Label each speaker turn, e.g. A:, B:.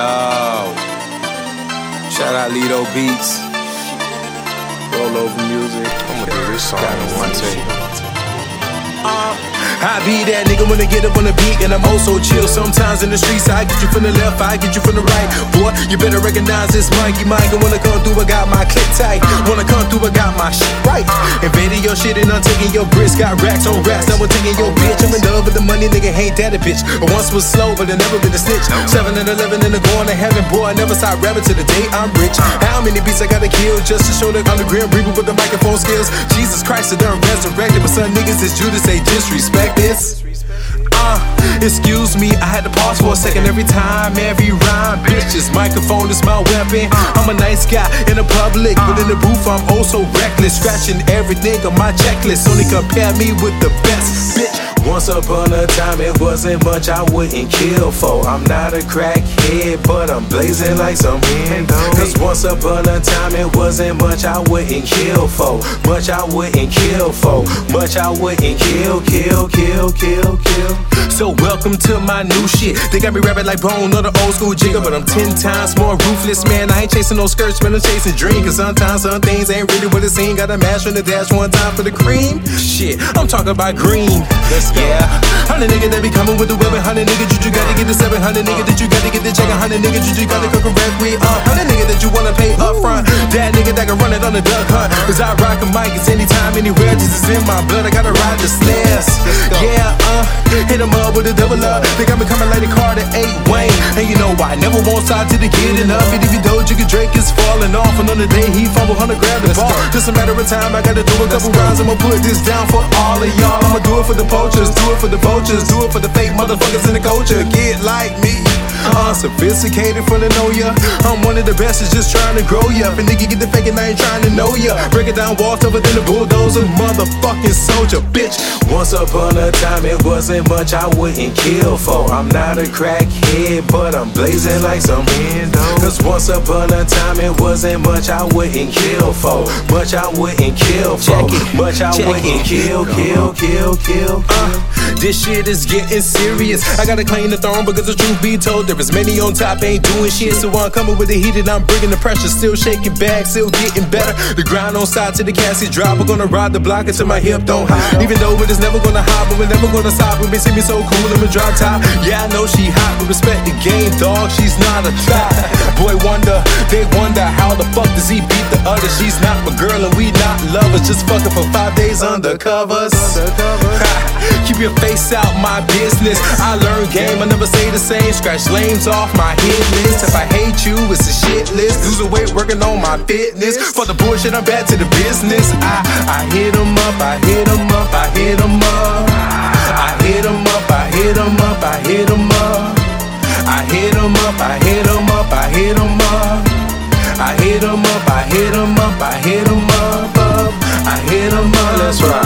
A: Yo. Shout out Leto Beats. Roll over music.
B: I'm gonna do this song in one take.
A: Uh, I be that nigga when I get up on the beat and I'm also chill. Sometimes in the streets, I get you from the left, I get you from the right. Boy, you better recognize this Mikey Mike. And when I come through, I got my click tight. When I come through, I got my shit right. Invading your shit and I'm taking your bricks. Got racks on racks, now I'm taking your. I'm in love with the money, nigga, ain't that a bitch. I once was slow, but I never been a snitch. 7 and 11 and the going to heaven, boy, I never stop rapping till the day I'm rich. How many beats I gotta kill just to show the underground people with the microphone skills? Jesus Christ, I done resurrected, but some niggas is Judas, they disrespect this. Uh, excuse me, I had to pause for a second every time, every rhyme. Bitch, this microphone is my weapon. I'm a nice guy in the public, but in the booth, I'm oh so reckless. Scratching everything on my checklist. Only compare me with the best. Once upon a time, it wasn't much I wouldn't kill for. I'm not a crackhead, but I'm blazing like some wind. Cause once upon a time, it wasn't much I wouldn't kill for. Much I wouldn't kill for. Much I wouldn't kill, kill, kill, kill, kill. So welcome to my new shit. They got me rapping like Bone or the old school jigger, but I'm ten times more ruthless, man. I ain't chasing no skirts, man. I'm chasing dreams. Cause sometimes some things ain't really what it seems. Gotta mash on the dash one time for the cream. Shit, I'm talking about green. Yeah, hundred nigga that be coming with the weapon. Hundred nigga, you, you gotta get the seven hundred nigga that you gotta get the check. Hundred nigga, you, you gotta cook a rep. We uh, hundred nigga that you wanna pay up front. That nigga that can run it on the duck hunt. Cause I rock a mic, it's anytime, anywhere. Just is in my blood. I gotta ride the stairs. Yeah, uh, hit 'em up with a double up. They got me coming like a And you know why? Never won't stop till the getting up. And if you don't, Jigga Drake is falling off. And on the day he fumble, hunter grab the ball. Just a matter of time. I gotta do a couple rounds. I'ma put this down for all of y'all. I'ma do it for the poachers, do it for the vultures, do it for the fake motherfuckers in the culture. Get like me. Unsophisticated from the know ya. I'm one of the best, is just trying to grow ya. If a nigga get the fake and I ain't trying to know ya. Break it down, walls tougher than a bulldozer, motherfucking soldier, bitch. Once upon a time, it wasn't much I wouldn't kill for. I'm not a crackhead, but I'm blazing like some window. Cause once upon a time, it wasn't much I wouldn't kill for. Much I wouldn't kill for. Much I wouldn't kill, kill, kill, kill, kill. Uh, this shit is getting serious. I gotta claim the throne because the truth be told, there is many on top ain't doing shit. So I'm coming with the heat and I'm bringing the pressure. Still shaking back, still getting better. The grind on side to the casket drop. We're gonna ride the block until my hip don't hop. Even though it is never gonna hop, but we're never gonna stop. When they see me so cool, I'ma drop top. Yeah, I know she hot, but respect the game, dog. She's not a thot. Boy, wonder, they wonder how the fuck does he beat the other? She's not my girl and we not lovers. Just fucking for five days undercovers. Keep your face out my business. I learn game, I never say the same. Scratch lanes off my hit list. If I hate you, it's a shit list. The weight, working on my fitness. For the bullshit, I'm back to the business. I, I hit 'em up, I hit 'em up, I hit 'em up. I hit 'em up, I hit 'em up, I hit 'em up. I hit 'em up, I hit 'em up, I hit 'em up. I hit 'em up, I hit 'em up, I hit 'em up, up. I hit 'em up. Let's ride.